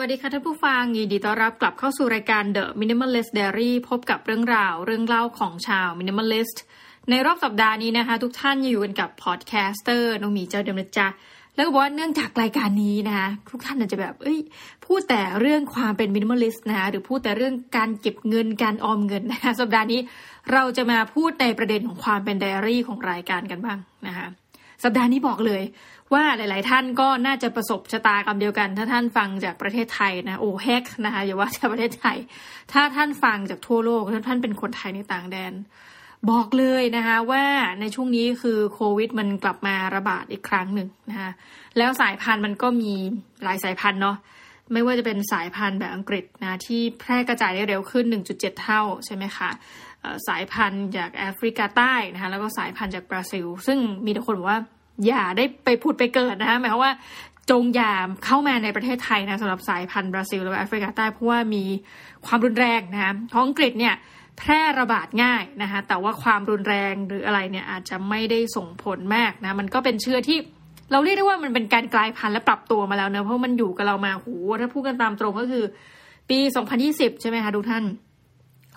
วัสดีค่ะท่านผู้ฟังยินดีต้อนรับกลับเข้าสู่รายการ The Minimalist Diary พบกับเรื่องราวเรื่องเล่าของชาว Minimalist ในรอบสัปดาห์นี้นะคะ ทุกท่านอยู่กันกับ podcaster น้องหมีเจ้าเดิมนะจ๊ะแล้วก็บอกว่าเนื่องจากรายการนี้นะคะทุกท่านอาจจะแบบ เอ้ย พูดแต่เรื่องความเป็น minimalist นะคะหรือพูดแต่เรื่องการเก็บเงินการออมเงินนะคะสัปดาห์นี้เราจะมาพูดในประเด็นของความเป็นไดอารี่ของรายการกันบ้างนะคะสัปดาห์นี้บอกเลย ว่าหลาย ๆ ท่านก็น่าจะประสบชะตากรรมเดียวกัน ถ้าท่านฟังจากประเทศไทยนะโอ้แฮกนะคะอย่าว่าจากประเทศไทย ถ้าท่านฟังจากทั่วโลกถ้าท่านเป็นคนไทยในต่างแดน บอกเลยนะคะว่าในช่วงนี้คือโควิด มันกลับมาระบาดอีกครั้งหนึ่งนะคะแล้วสายพันธุ์มันก็มีหลายสายพันธุ์เนาะไม่ว่าจะเป็นสายพันธุ์แบบอังกฤษนะที่แพร่กระจายได้เร็วขึ้น 1.7 เท่าใช่ไหมคะสายพันธุ์จากแอฟริกาใต้นะคะแล้วก็สายพันธุ์จากบราซิล ซึ่งมีแต่คนบอกว่า อย่าได้ไปผุดไปเกิดนะคะหมายความว่าจงอย่าเข้ามาในประเทศไทยนะสำหรับสายพันธุ์บราซิลแล้วก็แอฟริกาใต้เพราะว่ามีความรุนแรงนะคะของอังกฤษเนี่ยแพร่ระบาดง่ายนะคะแต่ว่าความรุนแรงหรืออะไรเนี่ยอาจจะไม่ได้ส่งผลมากนะมันก็เป็นเชื้อที่เราเรียกได้ว่ามันเป็นการกลายพันธุ์และปรับตัวมาแล้วเนะเพราะมันอยู่กับเรามาโหถ้าพูดกันตามตรงก็คือ ปี 2020 ใช่ไหมคะทุกท่าน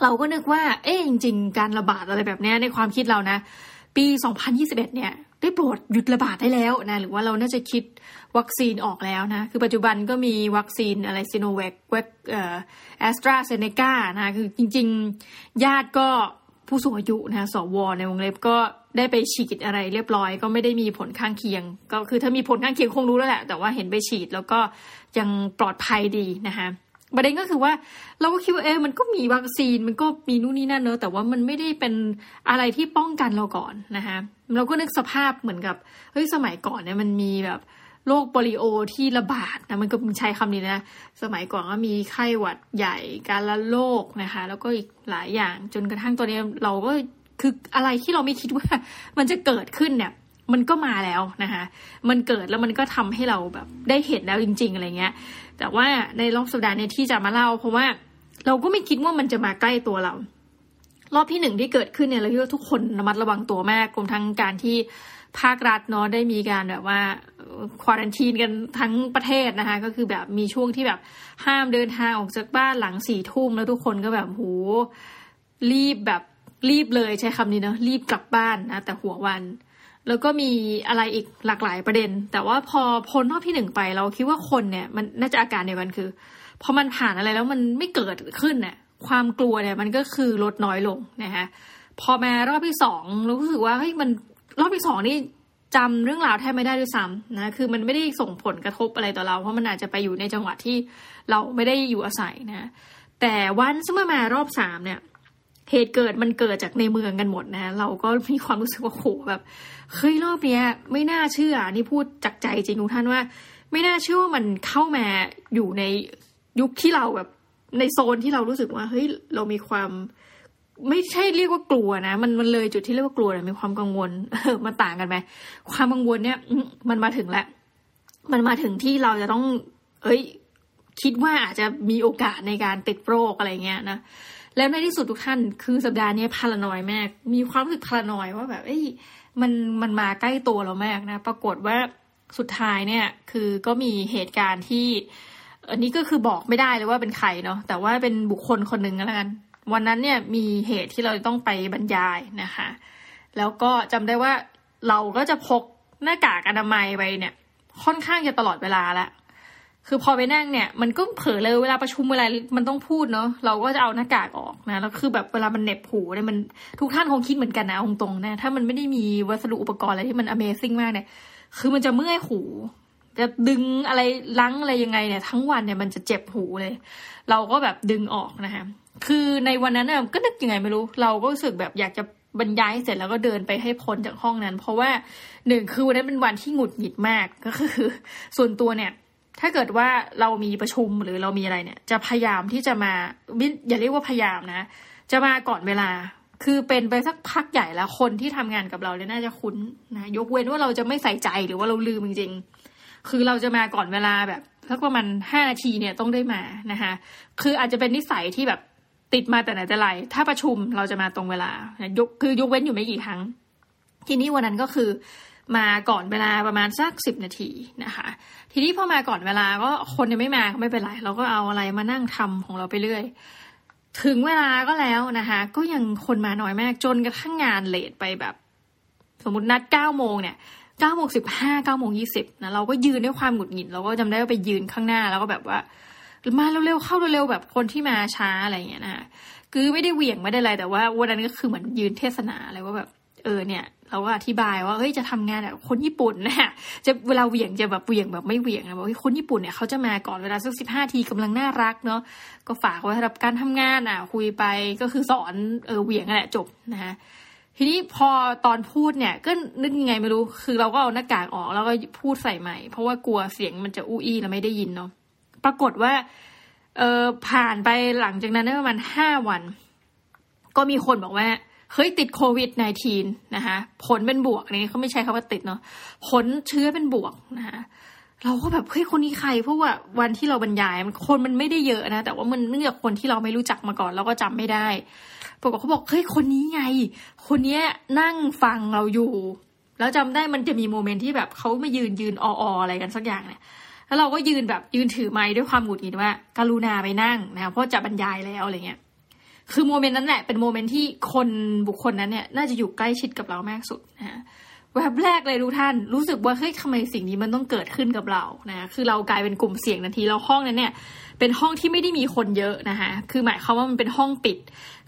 เราก็นึกว่า เอ๊ะจริง ๆ การระบาดอะไรแบบนี้ในความคิดเรานะ ปี 2021 เนี่ย ได้โปรดหยุดระบาดได้แล้วนะหรือว่าเราน่าจะคิดวัคซีนออกแล้วนะคือปัจจุบันก็มีวัคซีนอะไรซิโนแวคแวคเอ่อแอสตราเซเนกานะคือจริง ๆ ญาติก็ผู้สูงอายุนะสวในวงเล็บก็ได้ไปฉีดอะไรเรียบร้อย ก็ไม่ได้มีผลข้างเคียง ก็คือถ้ามีผลข้างเคียงคงรู้แล้วแหละ แต่ว่าเห็นไปฉีดแล้วก็ยังปลอดภัยดีนะคะ ประเด็นก็คือว่าเราก็คิดว่าเออมันก็มีวัคซีนมันก็มีนู่นนี่นั่นเนอะแต่ว่ามันไม่ได้เป็นอะไรที่ป้องกันเราก่อนนะคะเราก็นึกสภาพเหมือนกับเฮ้ยสมัยก่อนเนี่ยมันมีแบบโรคโปลิโอที่ระบาดนะมันก็ใช้คำนี้นะ สมัยก่อนก็มีไข้หวัดใหญ่การละโรคนะคะ แล้วก็อีกหลายอย่างจนกระทั่งตอนนี้เราก็คืออะไรที่เราไม่คิดว่ามันจะเกิดขึ้นเนี่ย มันก็มาแล้วนะคะมันเกิดแล้วมันก็ทำให้เราแบบได้เห็นแล้วจริง ๆอะไรเงี้ย แต่ว่าในรอบสัปดาห์นี้ที่จะมาเล่า เพราะว่าเราก็ไม่คิดว่ามันจะมาใกล้ตัวเรา รอบที่หนึ่งที่เกิดขึ้นเนี่ยเราคิดว่าทุกคนระมัดระวังตัวมากรวมทั้งการที่ภาครัฐเนาะได้มีการแบบว่าควอรันทีนกันทั้งประเทศนะคะ ก็คือแบบมีช่วงที่แบบห้ามเดินทางออกจากบ้านหลังสี่ทุ่มแล้วทุกคนก็แบบโหรีบแบบรีบเลยใช้คำนี้เนาะรีบกลับบ้านนะแต่หัววัน แล้วก็มีอะไรอีกหลากหลายประเด็น แต่ว่าพอพ้นรอบที่หนึ่งไปเราคิดว่าคนเนี่ย มันน่าจะอาการเดียวกันคือพอมันผ่านอะไรแล้วมันไม่เกิดขึ้นเนี่ยความกลัวเนี่ยมันก็คือลดน้อยลงนะคะพอมารอบที่สองรู้สึกว่าเฮ้ยมันรอบที่สองนี่จำเรื่องราวแทบไม่ได้ด้วยซ้ำนะคือมันไม่ได้ส่งผลกระทบอะไรต่อเรา เพราะมันอาจจะไปอยู่ในจังหวัดที่เราไม่ได้อยู่อาศัยนะ แต่วันเมื่อมารอบสามเนี่ย เหตุเกิดมันเกิดจากในเมืองกันหมดนะเราก็มีความรู้สึกว่าโหแบบเฮ้ยรอบเนี้ย ไม่น่าเชื่อนี่พูดจากใจจริงทุกท่านว่า ไม่น่าเชื่อว่ามันเข้ามาอยู่ในยุคที่เราแบบในโซนที่เรารู้สึกว่าเฮ้ยเรามีความไม่ใช่เรียกว่ากลัวนะ มันมันเลยจุดที่เรียกว่ากลัวนะมีความกังวลเออมันต่างกันไหมความกังวลเนี่ยมันมาถึงแล้วมันมาถึงที่เราจะต้อง เอ้ย คิดว่าอาจจะมีโอกาสในการติดโรคอะไรเงี้ยนะ แล้วในที่สุดทุกท่านคือสัปดาห์นี้พารานอยมาก มีความรู้สึกพารานอยว่าแบบเอ้ยมันมันมาใกล้ตัวเรามากนะ ปรากฏว่าสุดท้ายเนี่ย คือก็มีเหตุการณ์ที่ อันนี้ก็คือบอกไม่ได้เลยว่าเป็นใครเนาะแต่ว่าเป็นบุคคลคนหนึ่งแล้วกัน วันนั้นเนี่ยมีเหตุที่เราต้องไปบรรยายนะคะ แล้วก็จำได้ว่าเราก็จะพกหน้ากากอนามัยไปเนี่ย ค่อนข้างจะตลอดเวลาละ คือพอไปนั่งเนี่ย มันก็เผลอเลยเวลาประชุมเวลามันต้องพูดเนาะเราก็จะเอาหน้ากากออกนะแล้วคือแบบเวลามันเน็บหูเนี่ยมันทุกท่านคงคิดเหมือนกันนะตรงๆนะถ้ามันไม่ได้มีวัสดุอุปกรณ์อะไรที่มัน Amazing มากเนี่ย คือมันจะเมื่อยหูจะดึงอะไรลังอะไรยังไงเนี่ย ทั้งวันเนี่ยมันจะเจ็บหูเลย เราก็แบบดึงออกนะคะคือในวันนั้นน่ะก็นึกยังไงไม่รู้ เราก็รู้สึกแบบอยากจะบรรยายเสร็จแล้วก็เดินไปให้พ้นจากห้องนั้น เพราะว่าหนึ่งคือวันนั้นเป็นวันที่หงุดหงิดมากก็คือ ส่วนตัวเนี่ย ถ้าเกิดว่าเรามีประชุมหรือเรามีอะไรเนี่ย จะพยายามที่จะมาอย่าเรียกว่าพยายามนะ จะมาก่อนเวลา คือเป็นไปสักพักใหญ่แล้วคนที่ทำงานกับเราเนี่ยน่าจะคุ้นนะยกเว้นว่าเราจะไม่ใส่ใจหรือว่าเราลืมจริงๆ คือเราจะมาก่อนเวลาแบบสักประมาณห้านาทีเนี่ยต้องได้มานะคะคืออาจจะเป็นนิสัยที่แบบติดมาแต่ไหนแต่ไร ถ้าประชุมเราจะมาตรงเวลายกคือยกเว้นอยู่ไม่กี่ครั้ง ทีนี้วันนั้นก็คือ มาก่อนเวลาประมาณสักสิบนาทีนะคะ ทีนี้พอมาก่อนเวลาก็คนยังไม่มาก็ไม่เป็นไร เราก็เอาอะไรมานั่งทำของเราไปเรื่อย ถึงเวลาก็แล้วนะคะ ก็ยังคนมาน้อยมากจนกระทั่งงานเลทไปแบบ สมมตินัดเก้าโมงเนี่ยเก้าโมงสิบห้าเก้าโมงยี่สิบนะเราก็ยืนด้วยความหงุดหงิดเราก็จำได้ว่าไปยืนข้างหน้าแล้วก็แบบว่ามาเร็วๆเข้าเร็วๆแบบคนที่มาช้าอะไรอย่างเงี้ยนะคะคือไม่ได้เหวี่ยงไม่ได้อะไรแต่ว่าวันนั้นก็คือเหมือนยืนเทศนาอะไรว่าแบบ เออเนี่ยเราก็อธิบายว่าเฮ้ยจะทำงานแบบคนญี่ปุ่นนะจะเวลาเหวี่ยงจะแบบเหวี่ยงแบบไม่เหวี่ยงนะบอกว่าคนญี่ปุ่นเนี่ยเขาจะมาก่อนเวลาสักสิบห้าทีกำลังน่ารักเนาะก็ฝากไว้สำหรับการทำงานอะ คุยไปก็คือสอนเออเหวี่ยงนั่นแหละจบนะคะทีนี้พอตอนพูดเนี่ยก็นึกยังไงไม่รู้ คือเราก็เอาหน้ากากออกแล้วก็พูดใส่ใหม่ เพราะว่ากลัวเสียงมันจะอู้อี้แล้วไม่ได้ยินเนาะปรากฏว่าเออผ่านไปหลังจากนั้นได้ประมาณห้าวัน ก็มีคนบอกว่า เฮ้ยติดโควิด -19 นะคะผลเป็นบวกนี่เขาไม่ใช้คำว่าติดเนาะผลเชื้อเป็นบวกนะคะเราก็แบบเฮ้ยคนนี้ใครเพราะว่าวันที่เราบรรยายมันคนมันไม่ได้เยอะนะ แต่ว่ามันเนื่องจากคนที่เราไม่รู้จักมาก่อนเราก็จำไม่ได้ปรากฏเขาบอกเฮ้ยคนนี้ไง คนนี้นั่งฟังเราอยู่ แล้วจำได้มันจะมี moment ที่แบบเขามายืนยืนอออะไรกันสักอย่างเนี่ยแล้วเราก็ยืนแบบยืนถือไมค์ด้วยความหงุดหงิดว่ากรุณาไปนั่งนะเพราะจะบรรยายแล้วอะไรเงี้ย คือ moment นั้นแหละเป็น moment ที่คนบุคคลนั้นเนี่ย น่าจะอยู่ใกล้ชิดกับเรามากสุดนะแวบแรกเลยทุกท่านรู้สึกว่าเฮ้ยทำไมสิ่งนี้มันต้องเกิดขึ้นกับเรานะคือเรากลายเป็นกลุ่มเสี่ยงทันทีเราห้องนั้นเนี่ยเป็นห้องที่ไม่ได้มีคนเยอะนะคะคือหมายความว่ามันเป็นห้องปิด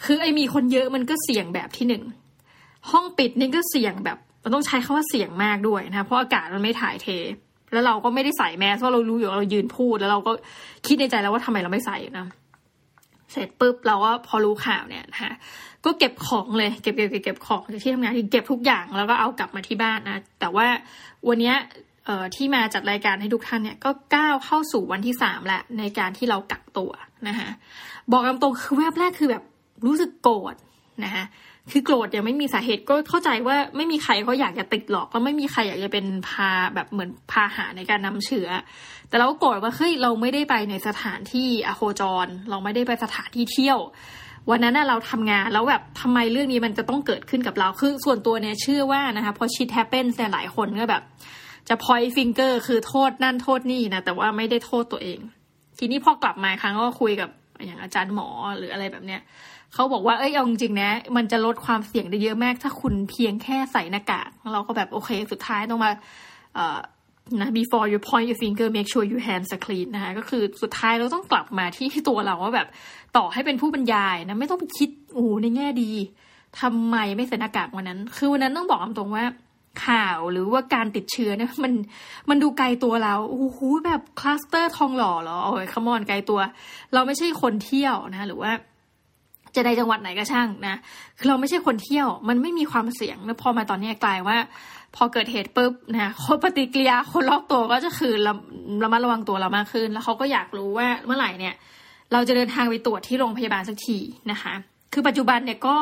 คือไอ้มีคนเยอะมันก็เสี่ยงแบบที่หนึ่งห้องปิดนี่ก็เสี่ยงแบบมันต้องใช้คาว่าเสี่ยงมากด้วยนะเพราะอากาศมันไม่ถ่ายเท แล้วเราก็ไม่ได้ใส่แมสเพราะเรารู้อยู่เรายืนพูดแล้วเราก็คิดในใจแล้วว่าทำไมเราไม่ใส่นะ เสร็จปุ๊บเราก็พอรู้ข่าวเนี่ยนะคะก็เก็บของเลยเก็บเก็บเก็บของจากที่ทำงานเก็บทุกอย่างแล้วก็เอากลับมาที่บ้านนะแต่ว่าวันนี้ที่มาจัดรายการให้ทุกท่านเนี่ยก็ก้าวเข้าสู่วันที่สามและในการที่เรากักตัวนะคะบอกตรงคือแวบแรกคือแบบรู้สึกโกรธนะคะ คือโกรธยังไม่มีสาเหตุก็เข้าใจว่าไม่มีใครเขาอยากจะติดหรอกแล้วไม่มีใครอยากจะเป็นพาแบบเหมือนพาหาในการนำเชื้อ แต่เราโกรธว่าเฮ้ยเราไม่ได้ไปในสถานที่อโคจร เราไม่ได้ไปสถานที่เที่ยว วันนั้นเราทำงานแล้วแบบทำไมเรื่องนี้มันจะต้องเกิดขึ้นกับเราคือส่วนตัวเนี่ยเชื่อว่านะคะพอ shit happen แต่หลายคนก็แบบ จะ point finger คือโทษนั่นโทษนี่นะแต่ว่าไม่ได้โทษตัวเอง ทีนี้พอกลับมาครั้งก็คุยกับอย่างอาจารย์หมอหรืออะไรแบบเนี้ย เขาบอกว่าเอ้ยเอาจริงๆนะ มันจะลดความเสี่ยงได้เยอะมาก ถ้าคุณเพียงแค่ใส่หน้ากากเราก็แบบโอเค สุดท้ายต้องมาเอ่อนะ before you point your finger make sure your hands are clean นะคะก็คือสุดท้ายเราต้องกลับมาที่ตัวเราว่าแบบต่อให้เป็นผู้บรรยายนะไม่ต้องไปคิดโอ้ในแง่ดีทำไมไม่ใส่หน้ากากวันนั้น คือวันนั้นต้องบอกตรงว่าข่าวหรือว่าการติดเชื้อเนี่ยมันมันดูไกลตัวเราโอ้โหแบบคลัสเตอร์ทองหล่อเหรอโอ้ยขมอนไกลตัว เราไม่ใช่คนเที่ยวนะ หรือว่า จะในจังหวัดไหนก็ช่างนะคือเราไม่ใช่คนเที่ยว มันไม่มีความเสี่ยงแล้วพอมาตอนนี้กลายว่า พอเกิดเหตุปุ๊บนะคนปฏิกิริยาคนรอบตัวก็จะคือระระมัดระวังตัวเรามากขึ้น แล้วเขาก็อยากรู้ว่าเมื่อไหร่เนี่ย เราจะเดินทางไปตรวจที่โรงพยาบาลสักทีนะคะ คือปัจจุบันเนี่ยก็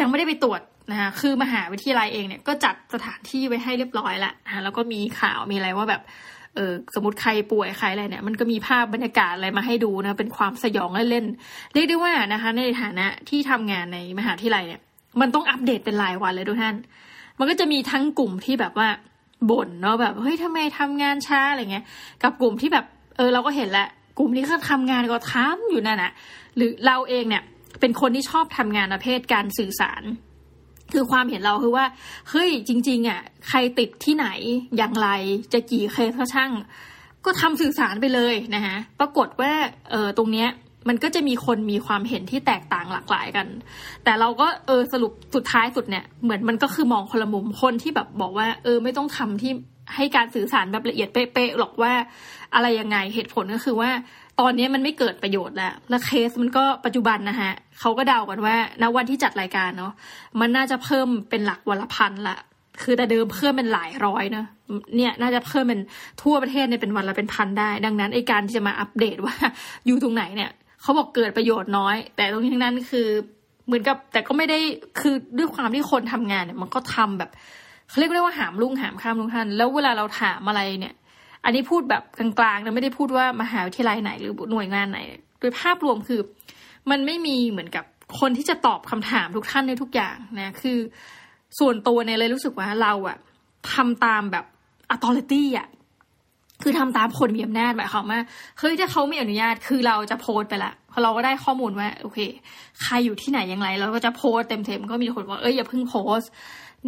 ยังไม่ได้ไปตรวจนะคะคือมหาวิทยาลัยเองเนี่ยก็จัดสถานที่ไว้ให้เรียบร้อยแล้วนะแล้วก็มีข่าวมีอะไรว่าแบบ เออสมมติใครป่วยใครอะไรเนี่ย มันก็มีภาพบรรยากาศอะไรมาให้ดูนะ เป็นความสยองเล่นๆเรียกได้ว่านะคะ ในฐานะที่ทำงานในมหาวิทยาลัยเนี่ย มันต้องอัปเดตเป็นรายวันเลยทุกท่าน มันก็จะมีทั้งกลุ่มที่แบบว่าบ่นเนาะแบบเฮ้ยทำไมทำงานช้าอะไรเงี้ย กับกลุ่มที่แบบ เออเราก็เห็นแหล้วกลุ่มที่เขาทำงานก็ทำอยู่นั่นแหะหรือเราเองเนี่ย เป็นคนที่ชอบทำงานประเภทการสื่อสาร คือความเห็นเราคือว่าเฮ้ยจริง ๆอะใครติดที่ไหนอย่างไรจะกี่เคสก็ช่าง ก็ทำสื่อสารไปเลยนะคะปรากฏว่าเออตรงเนี้ยมันก็จะมีคนมีความเห็นที่แตกต่างหลากหลายกัน แต่เราก็เออสรุปสุดท้ายสุดเนี่ย เหมือนมันก็คือมองคนละมุมคนที่แบบบอกว่า เออไม่ต้องทำที่ให้การสื่อสารแบบละเอียดเป๊ะๆหรอกว่าอะไรยังไงเหตุผลก็คือว่า ตอนนี้มันไม่เกิดประโยชน์แล้ว และเคสมันก็ปัจจุบันนะฮะเขาก็เดากันว่าณวันที่จัดรายการเนาะมันน่าจะเพิ่มเป็นหลักวันละพันละ คือแต่เดิมเพิ่มเป็นหลายร้อยนะเนี่ยน่าจะเพิ่มเป็นทั่วประเทศเนี่ยเป็นวันละเป็นพันได้ ดังนั้นไอการที่จะมาอัปเดตว่าอยู่ตรงไหนเนี่ยเขาบอกเกิดประโยชน์น้อย แต่ตรงนี้ทั้งนั้นคือเหมือนกับแต่ก็ไม่ได้คือด้วยความที่คนทำงานเนี่ย มันก็ทำแบบเขาเรียกว่าหามลุ่งหามข้ามลุงท่านแล้วเวลาเราถามอะไรเนี่ย อันนี้พูดแบบกลางๆนะไม่ได้พูดว่ามหาวิทยาลัยไหนหรือหน่วยงานไหน โดยภาพรวมคือ มันไม่มีเหมือนกับคนที่จะตอบคำถามทุกท่านในทุกอย่างนะคือ ส่วนตัวเนี่ยเลยรู้สึกว่าเราอะทำตามแบบ authority อะคือทำตามคนมีอำนาจหมายความว่าเฮ้ยถ้าเขาไม่อนุญาตคือเราจะโพสไปละพอเราก็ได้ข้อมูลว่าโอเค ใครอยู่ที่ไหนย่างไรเราก็จะโพสเต็มๆก็มีคนว่าเอ้ยอย่าเพิ่งโพส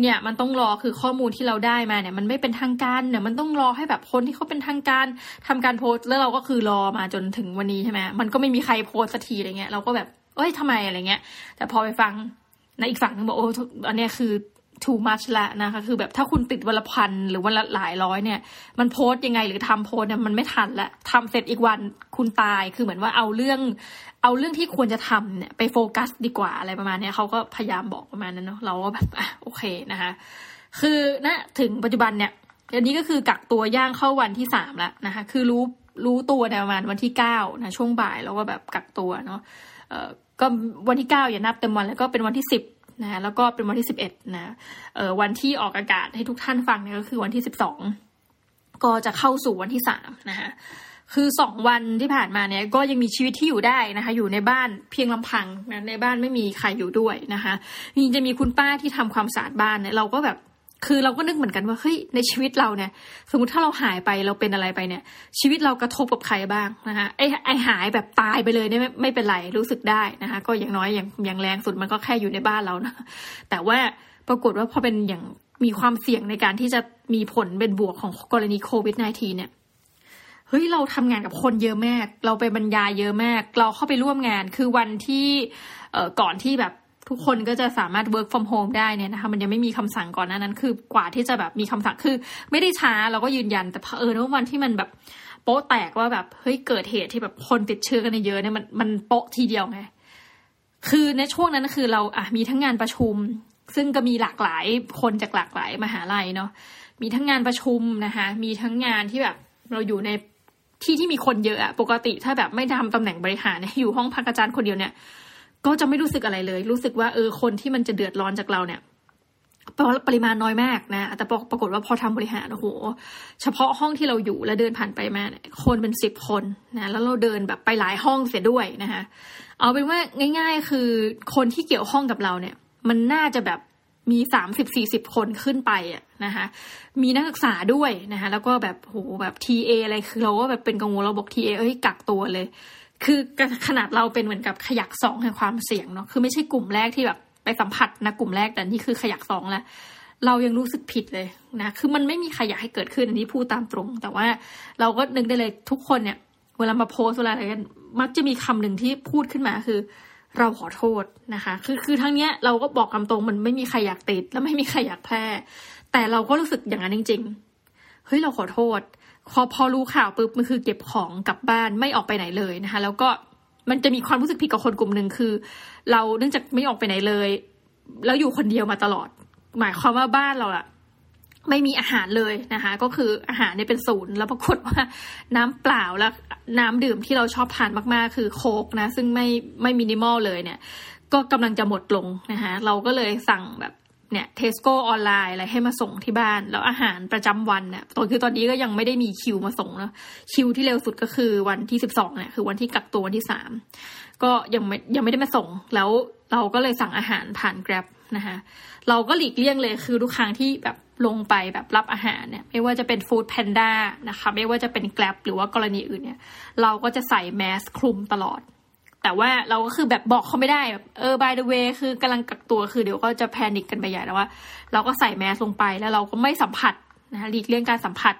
เนี่ยมันต้องรอคือข้อมูลที่เราได้มาเนี่ยมันไม่เป็นทางการเนี่ยมันต้องรอให้แบบคนที่เขาเป็นทางการทำการโพสแล้วเราก็คือรอมาจนถึงวันนี้ใช่ไหมมันก็ไม่มีใครโพสสักทีอะไรเงี้ยเราก็แบบเอ้ยทำไมอะไรเงี้ย แต่พอไปฟังในอีกฝั่งนึงบอกโอ้อันเนี้ยคือ too much ละนะคะ คือแบบถ้าคุณติดวันละพันหรือวันละหลายร้อยเนี่ย มันโพสยังไงหรือทำโพสเนี่ยมันไม่ทันละทำเสร็จอีกวันคุณตายคือเหมือนว่าเอาเรื่อง เอาเรื่องที่ควรจะทำเนี่ยไปโฟกัสดีกว่าอะไรประมาณเนี้ยเขาก็พยายามบอกประมาณนั้นเนาะเราก็แบบอะโอเคนะคะ คือนะถึงปัจจุบันเนี่ยอันนี้ก็คือกักตัวย่างเข้าวันที่สามแล้วนะคะ คือรู้รู้ตัวในประมาณวันที่เก้านะช่วงบ่ายแล้วก็แบบกักตัวเนาะเอ่อก็วันที่เก้าอย่านับเต็มวันแล้วก็เป็นวันที่สิบ นะแล้วก็เป็นวันที่สิบเอ็ดนะเออวันที่ออกอากาศให้ทุกท่านฟังเนี่ยก็คือวันที่สิบสองก็จะเข้าสู่วันที่สามนะคะคือสองวันที่ผ่านมาเนี่ยก็ยังมีชีวิตที่อยู่ได้นะคะ อยู่ในบ้านเพียงลำพังนะในบ้านไม่มีใครอยู่ด้วยนะคะมีจะมีคุณป้าที่ทำความสะอาดบ้านเนี่ยเราก็แบบ คือเราก็นึกเหมือนกันว่าเฮ้ยในชีวิตเราเนี่ย สมมติถ้าเราหายไปเราเป็นอะไรไปเนี่ย ชีวิตเรากระทบกับใครบ้างนะคะไอ้ไอ้หายแบบตายไปเลยเนี่ยไม่ไม่เป็นไรรู้สึกได้นะคะ ก็อย่างน้อยอย่างอย่างแรงสุดมันก็แค่อยู่ในบ้านเรานะแต่ว่าปรากฏว่าพอเป็นอย่างมีความเสี่ยงในการที่จะมีผลเป็นบวกของกรณีโควิด -19 เนี่ยเฮ้ยเราทำงานกับคนเยอะมาก เราไปบรรยายเยอะมาก เราเข้าไปร่วมงานคือวันที่เอ่อก่อนที่แบบ ทุกคนก็จะสามารถ work from home ได้เนี่ยนะคะ มันยังไม่มีคำสั่งก่อนนั้นนั้น คือกว่าที่จะแบบมีคำสั่งคือ ไม่ได้ช้าเราก็ยืนยัน แต่เผอิญว่าวันที่มันแบบโป๊ะแตกว่าแบบเฮ้ยเกิดเหตุที่แบบคนติดเชื้อกันเยอะเนี่ยมันมันโป๊ะทีเดียวไงคือในช่วงนั้นคือเราอะมีทั้งงานประชุม ซึ่งก็มีหลากหลายคนจากหลากหลายมหาลัยเนาะมีทั้งงานประชุมนะคะ มีทั้งงานที่แบบเราอยู่ในที่ที่มีคนเยอะอะปกติถ้าแบบไม่ทำตำแหน่งบริหารเนี่ยอยู่ห้องพักอาจารย์คนเดียวเนี่ย ก็จะไม่รู้สึกอะไรเลย รู้สึกว่าเออคนที่มันจะเดือดร้อนจากเราเนี่ยปริมาณน้อยมากนะ แต่ปรากฏว่าพอทำบริหารโอ้โห เฉพาะห้องที่เราอยู่แล้วเดินผ่านไปมาคนเป็นสิบคนนะ แล้วเราเดินแบบไปหลายห้องเสียด้วยนะคะ เอาเป็นว่าง่าย ๆ คือคนที่เกี่ยวข้องกับเราเนี่ย มันน่าจะแบบมีสามสิบสี่สิบคนขึ้นไปอะนะคะ มีนักศึกษาด้วยนะคะ แล้วก็แบบโหแบบทีเออะไร คือเราก็แบบเป็นกังวลเราบอกทีเอเอ้ยกักตัวเลย คือขนาดเราเป็นเหมือนกับขยักสองแห่งความเสี่ยงเนาะคือไม่ใช่กลุ่มแรกที่แบบไปสัมผัสนะกลุ่มแรกแต่นี่คือขยักสองแล้วเรายังรู้สึกผิดเลยนะ คือมันไม่มีใครอยากให้เกิดขึ้นอันนี้พูดตามตรง แต่ว่าเราก็นึกได้เลยทุกคนเนี่ย เวลามาโพสเวลาอะไรกันมักจะมีคำหนึ่งที่พูดขึ้นมาคือ เราขอโทษนะคะ คือคือทั้งเนี้ยเราก็บอกคำตรงมันไม่มีใครอยากติด แล้วไม่มีใครอยากแพร่ แต่เราก็รู้สึกอย่างนั้นจริง ๆ เฮ้ยเราขอโทษพอพอรู้ข่าวปุ๊บมันคือเก็บของกลับบ้านไม่ออกไปไหนเลยนะคะ แล้วก็มันจะมีความรู้สึกผิดกับคนกลุ่มหนึ่งคือ เราเนื่องจากไม่ออกไปไหนเลย แล้วอยู่คนเดียวมาตลอด หมายความว่าบ้านเราอะไม่มีอาหารเลยนะคะ ก็คืออาหารเนี่ยเป็นศูนย์แล้วปรากฏว่าน้ำเปล่าแล้วน้ำดื่มที่เราชอบทานมากๆ คือโค้กนะ ซึ่งไม่ไม่มินิมอลเลยเนี่ย ก็กำลังจะหมดลงนะคะเราก็เลยสั่งแบบ เนี่ยเทสโก้ออนไลน์อะไรให้มาส่งที่บ้าน แล้วอาหารประจำวันเนี่ยตอนคือตอนนี้ก็ยังไม่ได้มีคิวมาส่งเนาะคิวที่เร็วสุดก็คือวันที่สิบสองเนี่ยคือวันที่กักตัววันที่สามก็ยังไม่ยังไม่ได้มาส่ง แล้วเราก็เลยสั่งอาหารผ่าน Grab นะคะเราก็หลีกเลี่ยงเลยคือทุกครั้งที่แบบลงไปแบบรับอาหารเนี่ยไม่ว่าจะเป็น Food Panda นะคะไม่ว่าจะเป็น Grab หรือว่ากรณีอื่นเนี่ยเราก็จะใส่แมสคลุมตลอด แต่ว่าเราก็คือแบบบอกเขาไม่ได้แบบเออ by the way คือกำลังกักตัวคือเดี๋ยวก็จะแพนิคกันไปใหญ่แล้วว่า เราก็ใส่แมสลงไปแล้วเราก็ไม่สัมผัสนะหลีกเลี่ยงการสัมผัส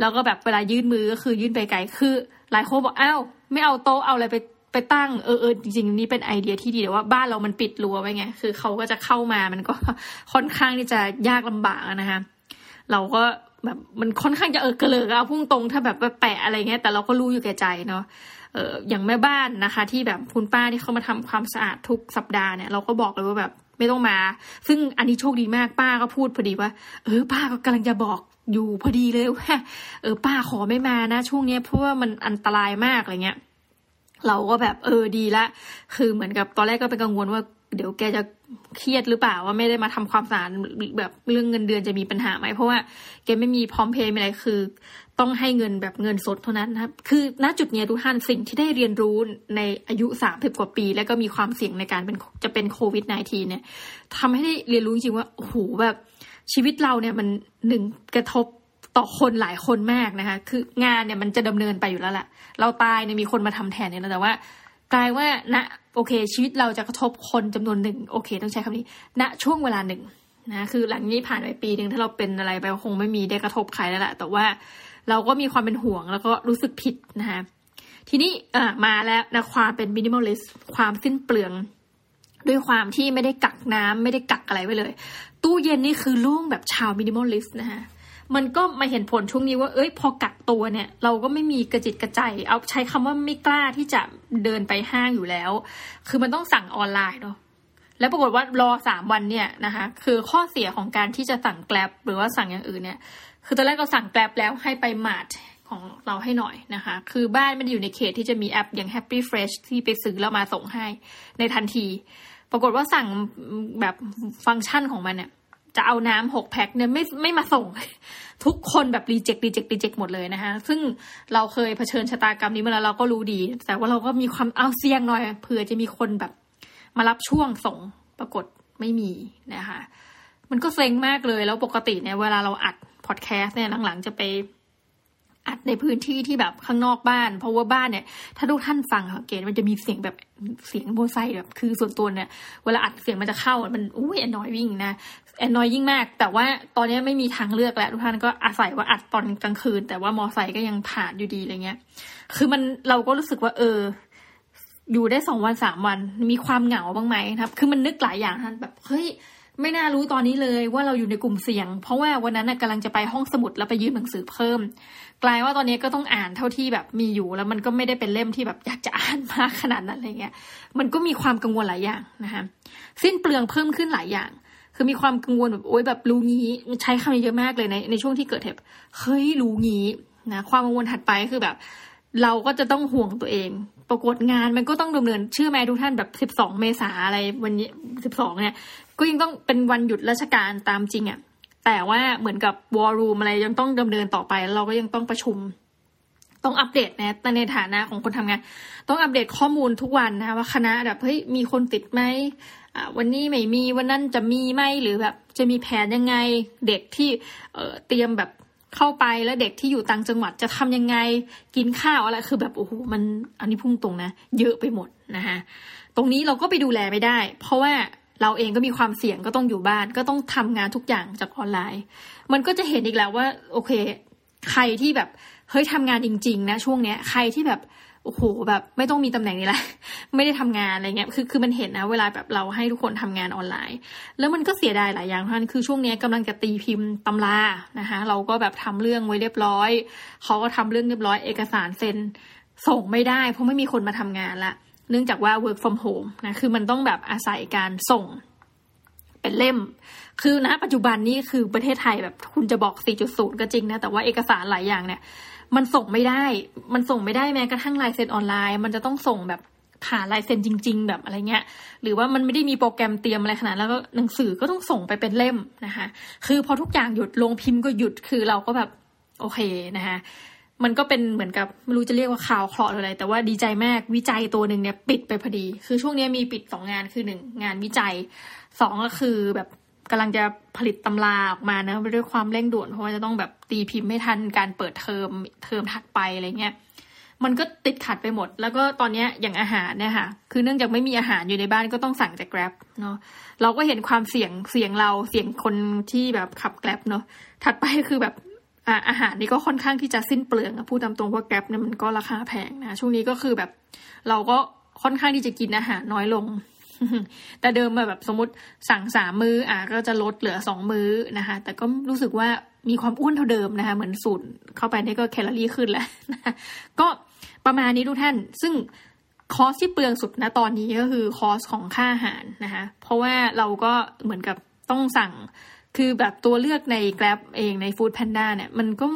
แล้วก็แบบเวลายื่นมือก็คือยื่นไปไกลคือ หลายคนบอกอ้าวไม่เอาโต๊ะเอาอะไรไปไปตั้งเออเออจริงๆนี่เป็นไอเดียที่ดีแต่ว่าบ้านเรามันปิดรั้วไว้ไงคือเขาก็จะเข้ามามันก็ค่อนข้างที่จะยากลำบากนะคะเราก็แบบมันค่อนข้างจะเออกระเลิกเอาพุ่งตรงถ้าแบบแปะอะไรเงี้ยแต่เราก็รู้อยู่แก่ใจเนาะ อออย่างแม่บ้านนะคะ ที่แบบคุณป้าที่เขามาทำความสะอาดทุกสัปดาห์เนี่ยเราก็บอกเลยว่าแบบไม่ต้องมา ซึ่งอันนี้โชคดีมากป้าก็พูดพอดีว่า เออ ป้าก็กำลังจะบอกอยู่พอดีเลยว่าเออ ป้าขอไม่มานะ ช่วงนี้เพราะว่ามันอันตรายมากอะไรเงี้ย เราก็แบบเออดีละ คือเหมือนกับตอนแรกก็เป็นกังวลว่าเดี๋ยวแกจะเครียดหรือเปล่าว่าไม่ได้มาทำความสะอาดแบบเรื่องเงินเดือนจะมีปัญหาไหมเพราะว่าแกไม่มีพร้อมเพย์อะไรคือ ต้องให้เงินแบบเงินสดเท่านั้นนะครับ คือณจุดนี้ทุกท่านสิ่งที่ได้เรียนรู้ในอายุสามสิบกว่าปี แล้วก็มีความเสี่ยงในการเป็นจะเป็นโควิด -19 เนี่ยทำให้ได้เรียนรู้จริงว่าโอ้โหแบบชีวิตเราเนี่ยมันหนึ่งกระทบต่อคนหลายคนมากนะคะ คืองานเนี่ยมันจะดำเนินไปอยู่แล้วแหละเราตายเนี่ยมีคนมาทำแทนเนี่ยแต่ว่ากลายว่าณโอเค ชีวิตเราจะกระทบคนจำนวนหนึ่งโอเค ต้องใช้คำนี้ณช่วงเวลาหนึ่งนะคือหลังนี้ผ่านไปปีหนึ่งถ้าเราเป็นอะไรไปคงไม่มีได้กระทบใครแล้วแหละแต่ว่า เราก็มีความเป็นห่วงแล้วก็รู้สึกผิดนะคะทีนี้อ่มาแล้วนะความเป็น minimalist ความสิ้นเปลือง ด้วยความที่ไม่ได้กักน้ำไม่ได้กักอะไรไว้เลย ตู้เย็นนี่คือโล่งแบบชาว minimalist นะคะมันก็มาเห็นผลช่วงนี้ว่าเอ้ยพอกักตัวเนี่ย เราก็ไม่มีกระจิตกระใจเอาใช้คำว่าไม่กล้าที่จะเดินไปห้างอยู่แล้ว คือมันต้องสั่งออนไลน์เนาะแล้วปรากฏว่ารอสามวันเนี่ยนะคะ คือข้อเสียของการที่จะสั่ง Grab หรือว่าสั่งอย่างอื่นเนี่ย คือตอนแรกเราสั่ง Grab แล้วให้ไป mart ของเราให้หน่อยนะคะ คือบ้านไม่ได้อยู่ในเขตที่จะมีแอปอย่าง Happy Fresh ที่ไปซื้อแล้วมาส่งให้ในทันที ปรากฏว่าสั่งแบบฟังก์ชันของมันเนี่ยจะเอาน้ำหกแพ็คเนี่ยไม่ไม่มาส่ง ทุกคนแบบ reject reject reject หมดเลยนะคะซึ่งเราเคยเผชิญชะตากรรมนี้มาแล้วเราก็รู้ดี แต่ว่าเราก็มีความเอาเสี่ยงหน่อยเผื่อจะมีคนแบบมารับช่วงส่งปรากฏไม่มีนะคะ มันก็เซ็งมากเลยแล้วปกติเนี่ยเวลาเราอัด อดแคสต์เนี่ยหลังๆจะไปอัดในพื้นที่ที่แบบข้างนอกบ้าน เพราะว่าบ้านเนี่ย ถ้าทุกท่านฟังสังเกตมันจะมีเสียงแบบเสียงโบไซแบบคือส่วนตัวเนี่ย เวลาอัดเสียงมันจะเข้ามันอุ้ยแอนนอยวิ่งนะแอนนอยยิ่งมาก แต่ว่าตอนนี้ไม่มีทางเลือกแล้วทุกท่านก็อาศัยว่าอัดตอนกลางคืน แต่ว่ามอไซค์ก็ยังผ่านอยู่ดีอะไรเงี้ย คือมันเราก็รู้สึกว่า เออ อยู่ได้สองวันสามวัน มีความเหงาบ้างไหมครับ คือมันนึกหลายอย่างท่านแบบเฮ้ย ไม่น่ารู้ตอนนี้เลยว่าเราอยู่ในกลุ่มเสี่ยง เพราะว่าวันนั้นกำลังจะไปห้องสมุดแล้วไปยืมหนังสือเพิ่ม กลายว่าตอนนี้ก็ต้องอ่านเท่าที่แบบมีอยู่ แล้วมันก็ไม่ได้เป็นเล่มที่แบบอยากจะอ่านมากขนาดนั้นอะไรเงี้ย มันก็มีความกังวลหลายอย่างนะคะสิ้นเปลืองเพิ่มขึ้นหลายอย่าง คือมีความกังวลแบบโอ๊ยแบบรู้งี้ใช้คำนี้เยอะมากเลยในในช่วงที่เกิดเหตุเฮ้ยรู้งี้นะความกังวลถัดไปคือแบบ เราก็จะต้องห่วงตัวเองปรากฏงานมันก็ต้องดำเนิน ชื่อไหมทุกท่านแบบสิบสองเมษาอะไรวันนี้สิบสองเนี่ย ก็ยังต้องเป็นวันหยุดราชการตามจริงอะ่ะแต่ว่าเหมือนกับวอลลุ่มอะไรยังต้องดำเนินต่อไป เราก็ยังต้องประชุม ต้องอัปเดตนะแต่ในฐานะของคนทำงาน ต้องอัปเดตข้อมูลทุกวันนะว่าคณะแบบเฮ้ยมีคนติดไหมวันนี้ไม่มีวันนั้นจะมีไหมหรือแบบจะมีแผนยังไงเด็กที่เเตรียมแบบเข้าไปแล้วเด็กที่อยู่ต่างจังหวัดจะทำยังไงกินข้าวอะไรคือแบบโอ้โหมันอันนี้พุ่งตรงนะ เยอะไปหมดนะคะตรงนี้เราก็ไปดูแลไม่ได้ เพราะว่า เราเองก็มีความเสี่ยงก็ต้องอยู่บ้าน ก็ต้องทำงานทุกอย่างจากออนไลน์ มันก็จะเห็นอีกแล้วว่า โอเค ใครที่แบบเฮ้ยทำงานจริง ๆ นะ ช่วงเนี้ย ใครที่แบบโอ้โหแบบไม่ต้องมีตำแหน่งนี้ละไม่ได้ทำงานอะไรเงี้ยคือคือมันเห็นนะ เวลาแบบเราให้ทุกคนทำงานออนไลน์ แล้วมันก็เสียดายหลายอย่างท่านคือช่วงนี้กำลังจะตีพิมพ์ตำรานะคะ เราก็แบบทำเรื่องไว้เรียบร้อยเขาก็ทำเรื่องเรียบร้อยเอกสารเซ็นส่งไม่ได้ เพราะไม่มีคนมาทำงานละ เนื่องจากว่า work from home นะคือมันต้องแบบอาศัยการส่งเป็นเล่ม คือณปัจจุบันนี้คือประเทศไทยแบบคุณจะบอก 4.0 ก็จริงนะ แต่ว่าเอกสารหลายอย่างเนี่ย มันส่งไม่ได้ มันส่งไม่ได้แม้กระทั่งลายเซ็นออนไลน์ มันจะต้องส่งแบบผ่านลายเซ็นจริง ๆ แบบอะไรเงี้ย หรือว่ามันไม่ได้มีโปรแกรมเตรียมอะไรขนาดแล้วก็หนังสือก็ต้องส่งไปเป็นเล่มนะคะ คือพอทุกอย่างหยุดลงพิมพ์ก็หยุด คือเราก็แบบโอเคนะคะ มันก็เป็นเหมือนกับไม่รู้จะเรียกว่าข่าวเคราะห์อะไร แต่ว่าดีใจมากวิจัยตัวหนึ่งเนี่ยปิดไปพอดี คือช่วงนี้มีปิดสองงานคือหนึ่งงานวิจัยสองก็คือแบบกำลังจะผลิตตำราออกมานะด้วยความเร่งด่วนเพราะว่าจะต้องแบบตีพิมพ์ไม่ทันการเปิดเทอมเทอมถัดไปอะไรเงี้ยมันก็ติดขัดไปหมด แล้วก็ตอนนี้อย่างอาหารเนี่ยค่ะ คือเนื่องจากไม่มีอาหารอยู่ในบ้านก็ต้องสั่งจาก Grab เนาะ เราก็เห็นความเสี่ยงเสี่ยงเราเสี่ยงคนที่แบบขับ Grab เนาะ ถัดไปคือแบบ อาหารนี่ก็ค่อนข้างที่จะสิ้นเปลืองพูดตามตรงว่าแกร็บเนี่ยมันก็ราคาแพงนะช่วงนี้ก็คือแบบ เราก็ค่อนข้างที่จะกินอาหารน้อยลง แต่เดิมแบบสมมติสั่งสามมือ้ออะก็จะลดเหลือสองมื้อนะคะ แต่ก็รู้สึกว่ามีความอ้วนเท่าเดิมนะคะ เหมือนสูดเข้าไปนี่ก็แคลอรี่ขึ้นแล้วนะก็ประมาณนี้ทุกท่าน ซึ่ง cost ที่เปลืองสุดนะตอนนี้ก็คือ cost ของค่าอาหารนะคะ เพราะว่าเราก็เหมือนกับต้องสั่ง คือแบบตัวเลือกใน Grab เองใน Food Panda เนี่ยมันก็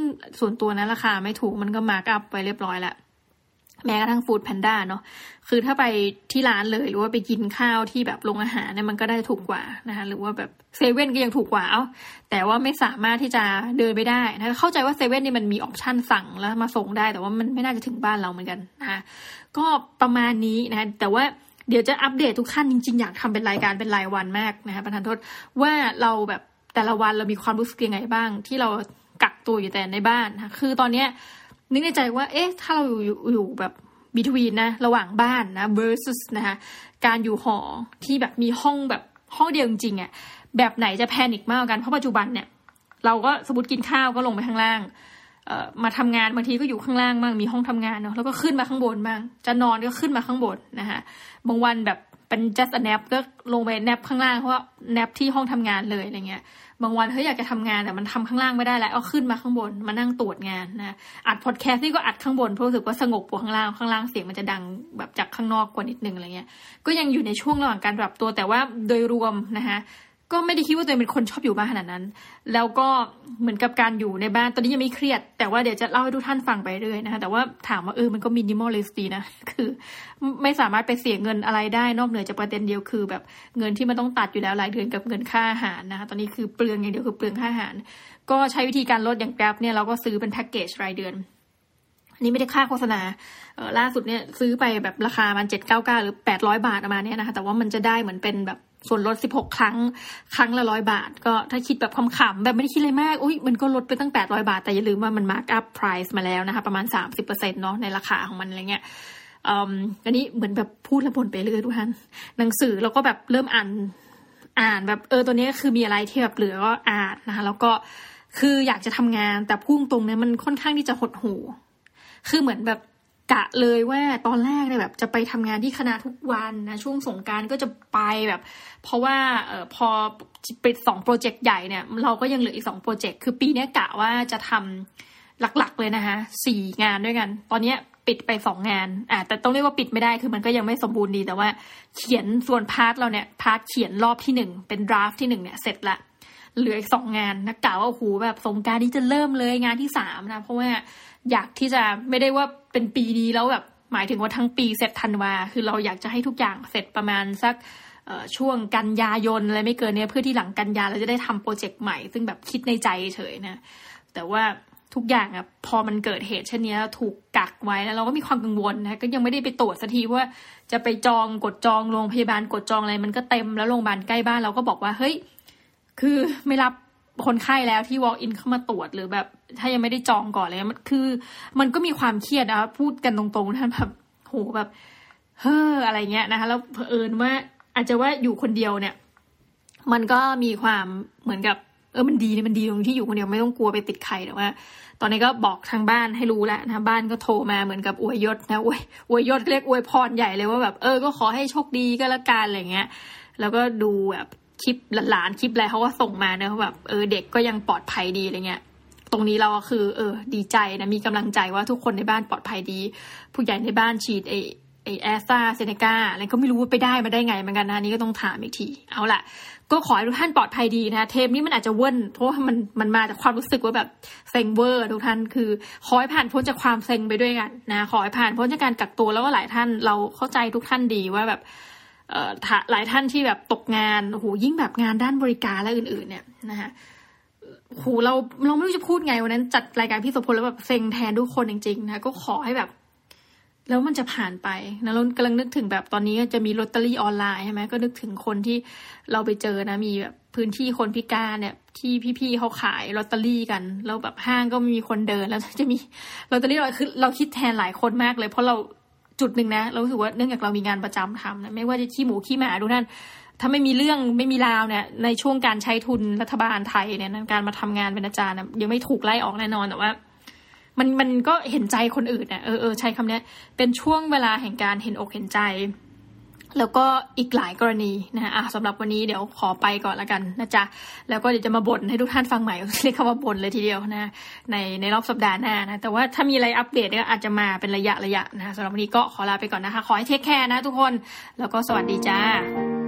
ส่วนตัวนะราคาไม่ถูกมันก็ mark up ไปเรียบร้อยแล้วแม้กระทั่ง Food Panda เนาะคือถ้าไปที่ร้านเลยหรือว่าไปกินข้าวที่แบบโรงอาหารเนี่ยมันก็ได้ถูกกว่านะคะหรือว่าแบบเซเว่นก็ยังถูกกว่าเอ้าแต่ว่าไม่สามารถที่จะเดินไปได้นะเข้าใจว่าเซเว่นนี่มันมี option สั่งแล้วมาส่งได้ แต่ว่ามันไม่น่าจะถึงบ้านเราเหมือนกันนะคะก็ประมาณนี้นะแต่ว่าเดี๋ยวจะอัปเดตทุกท่านจริงๆ อยากทำเป็นรายการเป็นรายวันมากนะคะประทานโทษว่าเราแบบ แต่ละวันเรามีความรู้สึกยังไงบ้าง ที่เรากักตัวอยู่แต่ในบ้านนะคือตอนเนี้ยนึกในใจว่า เอ๊ะ ถ้าเราอยู่อยู่แบบ between นะ ระหว่างบ้านนะ versus นะคะการอยู่หอที่แบบมีห้องแบบห้องเดียวจริงๆอะ่ะแบบไหนจะแพนิคมากกัน เพราะปัจจุบันเนี่ย เราก็สมมติกินข้าวก็ลงไปข้างล่างเอ่อมาทำงานบางทีก็อยู่ข้างล่างบ้างมีห้องทำงานเนาะแล้วก็ขึ้นมาข้างบนบ้างจะนอนก็ขึ้นมาข้างบนนะคะบางวันแบบเป็น just a nap ก็ลงไป nap ข้างล่างเพราะว่า nap ที่ห้องทำงานเลยอะไรเงี้ย บางวันเฮ้ยอยากจะทำงานแต่มันทำข้างล่างไม่ได้แล้วเอาขึ้นมาข้างบนมานั่งตรวจงานนะอัดพอดแคสต์นี่ก็อัดข้างบนเพราะรู้สึกว่าสงบกว่าข้างล่างข้างล่างเสียงมันจะดังแบบจากข้างนอกกว่านิดนึงอะไรเงี้ยก็ยังอยู่ในช่วงระหว่างการปรับตัวแต่ว่าโดยรวมนะคะ ก็ไม่ได้คิดว่าตัวเองเป็นคนชอบอยู่บ้านขนาดนั้น แล้วก็เหมือนกับการอยู่ในบ้าน ตอนนี้ยังไม่เครียด แต่ว่าเดี๋ยวจะเล่าให้ทุกท่านฟังไปเรื่อยนะคะ แต่ว่าถามว่าเออ มันก็มินิมอลเลสตีนะ คือไม่สามารถไปเสียเงินอะไรได้ นอกเหนือจากประเด็นเดียวคือ แบบเงินที่มันต้องตัดอยู่แล้วรายเดือนกับเงินค่าอาหารนะคะ ตอนนี้คือเปลืองอย่างเดียวคือเปลืองค่าอาหาร ก็ใช้วิธีการลดอย่างแกร็บเนี่ยเราก็ซื้อเป็นแพ็กเกจรายเดือนอันนี้ไม่ได้ค่าโฆษณาเออล่าสุดเนี่ยซื้อไปแบบราคามันเจ็ดเก้าเก้าหรือแปดร้อยบาทประมาณนี้นะคะ แต่ว่ามันจะได้เหมือนเป็นแบบ ส่วนลด 16 ครั้ง ครั้งละร้อยบาท ก็ถ้าคิดแบบขำๆแบบไม่ได้คิดอะไรมาก อุ้ยมันก็ลดไปตั้ง 800 บาท แต่อย่าลืมว่ามันมาร์กอัพไพรซ์มาแล้วนะคะ ประมาณ 30%เนาะในราคาของมันอะไรเงี้ยอันนี้เหมือนแบบพูดและบ่นไปเรื่อยทุกท่านหนังสือเราก็แบบเริ่มอ่านอ่านแบบเออตัวนี้คือมีอะไรที่แบบเหลือก็อ่านนะคะแล้วก็คืออยากจะทำงานแต่พูดตรงเนี้ยมันค่อนข้างที่จะหดหู่คือเหมือนแบบ กะเลยว่าตอนแรกเนี่ยแบบจะไปทำงานที่คณะทุกวันนะช่วงสงกรานต์ก็จะไปแบบ เพราะว่าเออพอปิดสองโปรเจกต์ใหญ่เนี่ย เราก็ยังเหลืออีกสองโปรเจกต์คือปีนี้กะว่าจะทำหลักๆเลยนะคะสี่งานด้วยกัน ตอนนี้ปิดไปสองงานอ่าแต่ต้องเรียกว่าปิดไม่ได้คือมันก็ยังไม่สมบูรณ์ดีแต่ว่าเขียนส่วน part เราเนี่ย part เขียนรอบที่หนึ่งเป็น draft ที่หนึ่งเนี่ยเสร็จละ เหลืออีกสองงานนะกะว่าโอ้โหแบบสงการนี้จะเริ่มเลยงานที่สามนะ เพราะว่าอยากที่จะไม่ได้ว่าเป็นปีดีแล้วแบบหมายถึงว่าทั้งปีเสร็จธันวาคือเราอยากจะให้ทุกอย่างเสร็จประมาณสักช่วงกันยายนอะไรไม่เกินเนี้ยเพื่อที่หลังกันยาเราจะได้ทำโปรเจกต์ใหม่ ซึ่งแบบคิดในใจเฉยนะ แต่ว่าทุกอย่างอะพอมันเกิดเหตุเช่นนี้ถูกกักไว้แล้วเราก็มีความกังวลนะก็ยังไม่ได้ไปตรวจสักทีว่าจะไปจองกดจองโรงพยาบาลกดจองอะไรมันก็เต็มแล้วโรงพยาบาลใกล้บ้านเราก็บอกว่าเฮ้ย คือไม่รับคนไข้แล้วที่ walk in เข้ามาตรวจหรือแบบ ถ้ายังไม่ได้จองก่อนเลยมันคือ มันก็มีความเครียดนะพูดกันตรงๆท่านแบบโหแบบ เฮ้ออะไรเงี้ยนะคะ แล้วเผอิญว่าอาจจะว่าอยู่คนเดียวเนี่ย มันก็มีความเหมือนกับเออมันดีมันดีตรงที่อยู่คนเดียวไม่ต้องกลัวไปติดใครแต่ว่า ตอนนี้ก็บอกทางบ้านให้รู้แล้วนะบ้านก็โทรมาเหมือนกับอวยยศนะอวยอวยยศเรียกอวยพรใหญ่เลยว่าแบบเออก็ขอให้โชคดีก็แล้วกันอะไรเงี้ย แล้วก็ดูแบบ คลิปหลานคลิปอะไรเขาก็ส่งมาเนอะแบบเออเด็กก็ยังปลอดภัยดีอะไรเงี้ยตรงนี้เราคือ เออ ดีใจนะมีกำลังใจว่าทุกคนในบ้านปลอดภัยดี ผู้ใหญ่ในบ้านฉีดไอไอแอสตาเซเนกาอะไรก็ไม่รู้ว่าไปได้มาได้ไงเหมือนกันนะนี่ก็ต้องถามอีกที เอาละก็ขอให้ทุกท่านปลอดภัยดีนะเทปนี้มันอาจจะเว้นเพราะว่ามันมันมาจากความรู้สึกว่าแบบเซ็งเวอร์ทุกท่านคือขอให้ผ่านพ้นจากความเซ็งไปด้วยกันนะขอให้ผ่านพ้นจากการกักตัวแล้วก็หลายท่านเราเข้าใจทุกท่านดีว่าแบบ หลายท่านที่แบบตกงานโอ้โหยิ่งแบบงานด้านบริการและอื่น ๆ เนี่ยนะคะโหเราเราไม่รู้จะพูดไงวันนั้นจัดรายการพี่สพลแล้วแบบเซ็งแทนทุกคนจริงๆนะก็ขอให้แบบ แล้วมันจะผ่านไปนะเรากำลังนึกถึงแบบตอนนี้จะมีลอตเตอรี่ออนไลน์ใช่ไหมก็นึกถึงคนที่เราไปเจอนะมีแบบพื้นที่คนพิการเนี่ย ที่พี่ๆเขาขายลอตเตอรี่กัน แล้วแบบห้างก็มีคนเดินแล้วจะมีลอตเตอรี่เราคือเราคิดแทนหลายคนมากเลย เพราะเรา จุดหนึ่งนะ เราคือว่าเนื่องจากเรามีงานประจำทำนะไม่ว่าจะขี้หมูขี้หมาดูนั่นถ้าไม่มีเรื่องไม่มีราวเนี่ย ในช่วงการใช้ทุนรัฐบาลไทยเนี่ยการมาทำงานเป็นอาจารย์ยังไม่ถูกไล่ออกแน่นอนแต่ว่า มันมันก็เห็นใจคนอื่นเนี่ยเออเออใช้คำนี้เป็นช่วงเวลาแห่งการเห็นอกเห็นใจ แล้วก็อีกหลายกรณีนะะสำหรับวันนี้เดี๋ยวขอไปก่อนละกันนะจ๊ะ แล้วก็เดี๋ยวจะมาบ่นให้ทุกท่านฟังใหม่เรียกคำว่าบ่นเลยทีเดียวนะ ในในรอบสัปดาห์หน้านะ แต่ว่าถ้ามีอะไรอัปเดตก็อาจจะมาเป็นระยะระยะนะสำหรับวันนี้ก็ขอลาไปก่อนนะคะ ขอให้เทคแคร์นะทุกคน แล้วก็สวัสดีจ้า